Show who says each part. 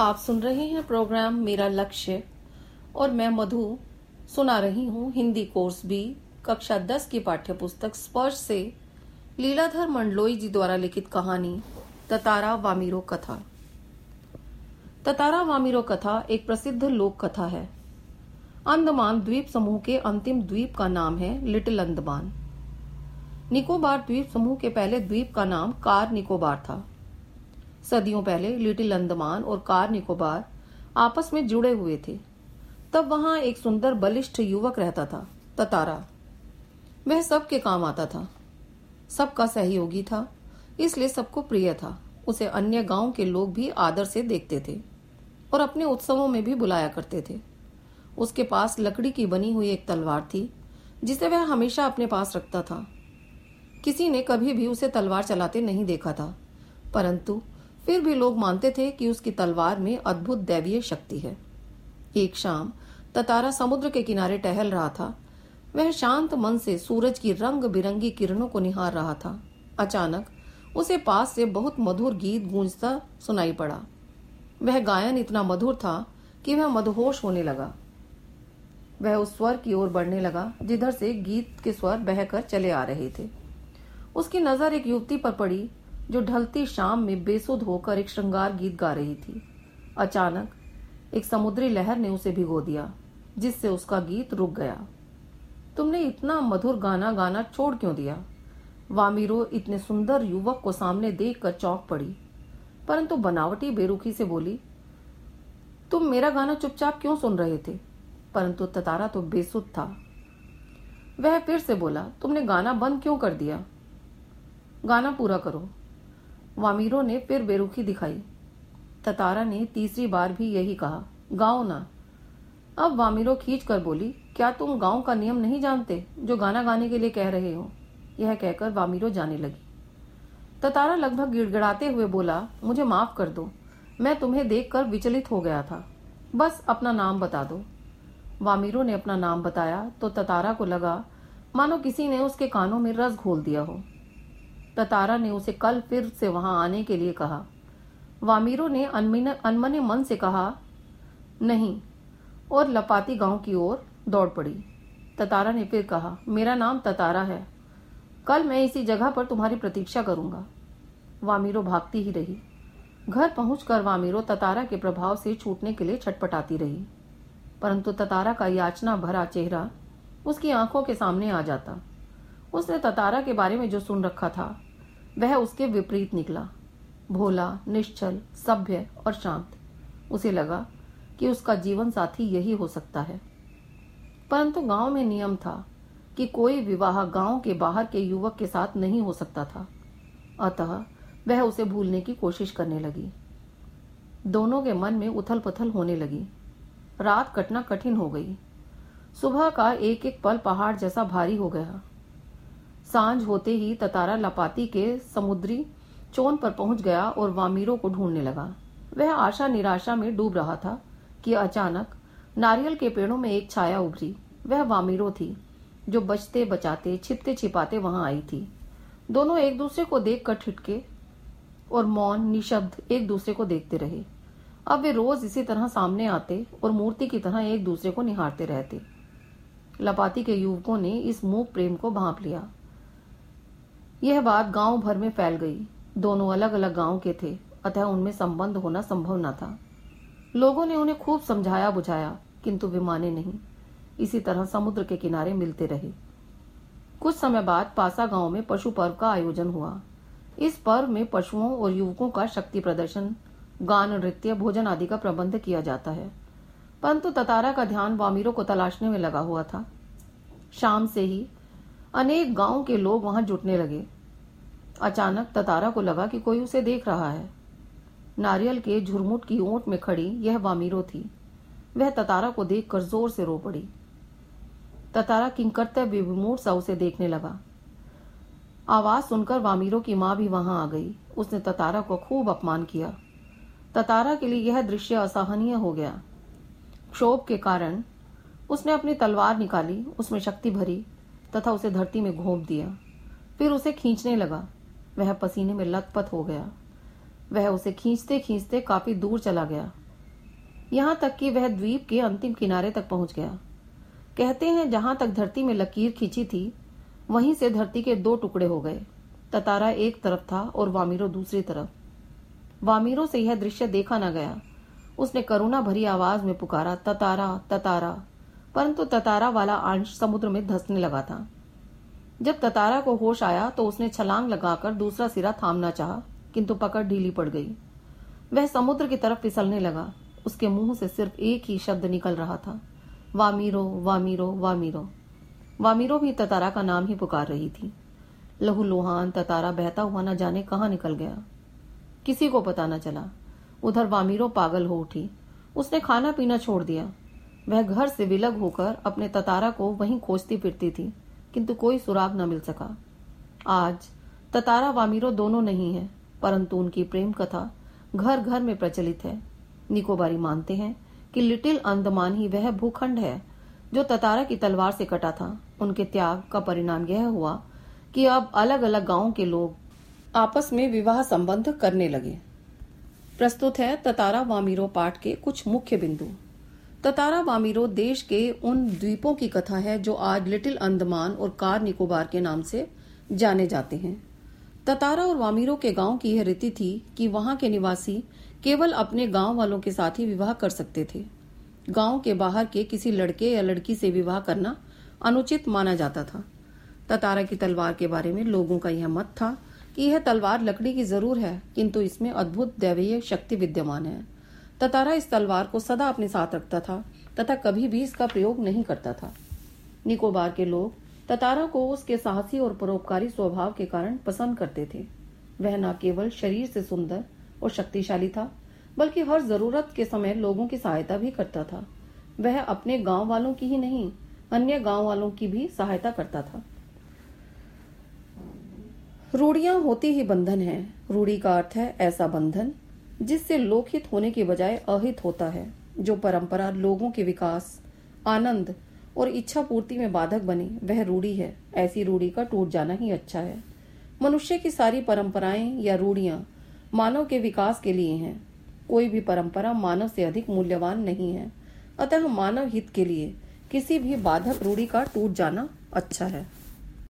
Speaker 1: आप सुन रहे हैं प्रोग्राम मेरा लक्ष्य और मैं मधु सुना रही हूँ हिंदी कोर्स बी कक्षा दस की पाठ्य पुस्तक स्पर्श से लीलाधर मंडलोई जी द्वारा लिखित कहानी, ततारा वामीरो कथा। ततारा वामीरो कथा एक प्रसिद्ध लोक कथा है। अंडमान द्वीप समूह के अंतिम द्वीप का नाम है लिटिल अंडमान निकोबार द्वीप समूह के पहले द्वीप का नाम कार निकोबार था। सदियों पहले लिटिल अंडमान और कार निकोबार आपस में जुड़े हुए थे। तब वहाँ एक सुंदर बलिष्ठ युवक रहता था, ततारा। वह सबके काम आता था। सबका सहयोगी था, इसलिए सबको प्रिय था। उसे अन्य गाँव के लोग भी आदर से देखते थे और अपने उत्सवों में भी बुलाया करते थे। उसके पास लकड़ी की बनी हुई एक तलवार थी, जिसे वह हमेशा अपने पास रखता था। किसी ने कभी भी उसे तलवार चलाते नहीं देखा था, परंतु फिर भी लोग मानते थे कि उसकी तलवार में अद्भुत दैवीय शक्ति है। एक शाम, ततारा समुद्र के किनारे टहल रहा था। वह शांत मन से सूरज की रंग बिरंगी किरणों को निहार रहा था। अचानक उसे पास से बहुत मधुर गीत गूंजता सुनाई पड़ा। वह गायन इतना मधुर था कि वह मदहोश होने लगा। वह उस स्वर की ओर बढ़ने लगा, जिधर से गीत के स्वर बहकर चले आ रहे थे। उसकी नज़र एक युवती पर पड़ी जो ढलती शाम में बेसुध होकर एक श्रृंगार गीत गा रही थी। अचानक, एक समुद्री लहर ने उसे भिगो दिया, जिससे उसका गीत रुक गया। तुमने इतना मधुर गाना गाना छोड़ क्यों दिया? वामीरो इतने सुंदर युवक को सामने देखकर चौंक पड़ी, परंतु बनावटी बेरुखी से बोली, तुम मेरा गाना चुपचाप क्यों सुन रहे थे? परंतु ततारा तो बेसुध था। वह फिर से बोला, तुमने गाना बंद क्यों कर दिया? गाना पूरा करो। वामीरो ने फिर बेरुखी दिखाई। ततारा ने तीसरी बार भी यही कहा, गाओ ना। अब वामीरो खींच कर बोली, क्या तुम गाँव का नियम नहीं जानते, जो गाना गाने के लिए कह रहे हो? यह कहकर वामीरो जाने लगी। ततारा लगभग गिड़गिड़ाते हुए बोला, मुझे माफ़ कर दो, मैं तुम्हें देखकर विचलित हो गया था। बस अपना नाम बता दो। वामीरो ने अपना नाम बताया तो ततारा को लगा, मानो किसी ने उसके कानों में रस घोल दिया हो। ततारा ने उसे कल फिर से वहाँ आने के लिए कहा। वामीरो ने अनमने मन से कहा, नहीं। और लपाती गाँव की ओर दौड़ पड़ी। ततारा ने फिर कहा, मेरा नाम ततारा है। कल मैं इसी जगह पर तुम्हारी प्रतीक्षा करूँगा। वामीरो भागती ही रही। घर पहुंचकर वामीरो ततारा के प्रभाव से छूटने के लिए छटपटाती रही। परंतु ततारा का याचना भरा चेहरा उसकी आँखों के सामने आ जाता। उसने ततारा के बारे में जो सुन रखा था वह उसके विपरीत निकला। भोला, निश्चल, सभ्य और शांत। उसे लगा कि उसका जीवन साथी यही हो सकता है। परंतु गाँव में नियम था कि कोई विवाह गाँव के बाहर के युवक के साथ नहीं हो सकता था। अतः वह उसे भूलने की कोशिश करने लगी। दोनों के मन में उथल पुथल होने लगी। रात कटना कठिन हो गई। सुबह का एक एक पल पहाड़ जैसा भारी हो गया। साँझ होते ही ततारा लपाती के समुद्री चोन पर पहुँच गया और वामीरों को ढूँढने लगा। वह आशा निराशा में डूब रहा था कि अचानक नारियल के पेड़ों में एक छाया उभरी। वह वामीरो थी, जो बचते, बचाते, छिपते, छिपाते वहाँ आई थी। दोनों एक दूसरे को देख कर ठिटके और मौन, निशब्द एक दूसरे को देखते रहे। अब वे रोज इसी तरह सामने आते और मूर्ति की तरह एक दूसरे को निहारते रहते। लपाती के युवकों ने इस मूक प्रेम को भांप लिया। यह बात गाँव भर में फैल गई। दोनों अलग अलग गाँव के थे, अतः उनमें संबंध होना संभव न था। लोगों ने उन्हें खूब समझाया बुझाया, किंतु वे माने नहीं। इसी तरह समुद्र के किनारे मिलते रहे। कुछ समय बाद पासा गाँव में पशु पर्व का आयोजन हुआ। इस पर्व में पशुओं और युवकों का शक्ति प्रदर्शन, गान, नृत्य, भोजन आदि का प्रबंध किया जाता है। परंतु ततारा का ध्यान वामीरों को तलाशने में लगा हुआ था। शाम से ही अनेक गाँव के लोग वहाँ जुटने लगे। अचानक ततारा को लगा कि कोई उसे देख रहा है। नारियल के झुरमुट की ओट में खड़ी यह वामीरो थी। वह ततारा को देखकर ज़ोर से रो पड़ी। ततारा किंकर्तव्य विमूढ़ सा उसे देखने लगा। आवाज़ सुनकर वामीरो की माँ भी वहाँ आ गई। उसने ततारा को खूब अपमान किया। ततारा के लिए यह दृश्य असहनीय हो गया। क्षोभ के कारण उसने अपनी तलवार निकाली, उसमें शक्ति भरी। तथा उसे धरती में घोंप दिया। फिर उसे खींचने लगा। वह पसीने में लथपथ हो गया। वह उसे खींचते खींचते काफ़ी दूर चला गया। यहाँ तक कि वह द्वीप के अंतिम किनारे तक पहुँच गया। कहते हैं जहाँ तक धरती में लकीर खींची थी, वहीं से धरती के दो टुकड़े हो गए। ततारा एक तरफ़ था और वामीरो दूसरी तरफ़। वामीरो से यह दृश्य देखा न गया। उसने करुणा भरी आवाज़ में पुकारा, ततारा ततारा। परंतु ततारा वाला अंश समुद्र में धसने लगा था। जब ततारा को होश आया तो उसने छलांग लगाकर दूसरा सिरा थामना चाहा, किंतु पकड़ ढीली पड़ गई। वह समुद्र की तरफ़ फिसलने लगा। उसके मुँह से सिर्फ़ एक ही शब्द निकल रहा था, वामीरो वामीरो वामीरो। वामीरो भी ततारा का नाम ही पुकार रही थी। लहू लोहान ततारा बहता हुआ न जाने कहाँ निकल गया। किसी को पता न चला। उधर वामीरो पागल हो उठी। उसने खाना पीना छोड़ दिया। वह घर से विलग होकर अपने ततारा को वहीं खोजती फिरती थी, किंतु कोई सुराग न मिल सका। आज ततारा वामीरो दोनों नहीं है, परंतु उनकी प्रेम कथा घर घर में प्रचलित है। निकोबारी मानते हैं कि लिटिल अंदमान ही वह भूखंड है, जो ततारा की तलवार से कटा था। उनके त्याग का परिणाम यह हुआ कि अब अलग अलग गाँवों के लोग आपस में विवाह संबंध करने लगे। प्रस्तुत है ततारा वामीरो पाठ के कुछ मुख्य बिंदु। ततारा वामीरो देश के उन द्वीपों की कथा है जो आज लिटिल अंदमान और कार निकोबार के नाम से जाने जाते हैं। ततारा और वामीरो के गाँव की यह रीति थी कि वहाँ के निवासी केवल अपने गाँव वालों के साथ ही विवाह कर सकते थे। गाँव के बाहर के किसी लड़के या लड़की से विवाह करना अनुचित माना जाता था। ततारा की तलवार के बारे में लोगों का यह मत था कि यह तलवार लकड़ी की ज़रूर है, किंतु इसमें अद्भुत दैवीय शक्ति विद्यमान है। ततारा इस तलवार को सदा अपने साथ रखता था, तथा कभी भी इसका प्रयोग नहीं करता था। निकोबार के लोग ततारा को उसके साहसी और परोपकारी स्वभाव के कारण पसंद करते थे। वह न केवल शरीर से सुंदर और शक्तिशाली था, बल्कि हर ज़रूरत के समय लोगों की सहायता भी करता था। वह अपने गाँव वालों की ही नहीं, अन्य गाँव वालों की भी सहायता करता था। रूढ़ियाँ होती ही बंधन है। रूढ़ी का अर्थ है ऐसा बंधन जिससे लोकहित होने के बजाय अहित होता है, जो परंपरा, लोगों के विकास, आनंद और इच्छा पूर्ति में बाधक बने, वह रूढ़ी है। ऐसी रूढ़ी का टूट जाना ही अच्छा है। मनुष्य की सारी परंपराएँ या रूढ़ियाँ मानव के विकास के लिए हैं। कोई भी परंपरा मानव से अधिक मूल्यवान नहीं है। अतः मानव हित के लिए किसी भी बाधक रूढ़ी का टूट जाना अच्छा है।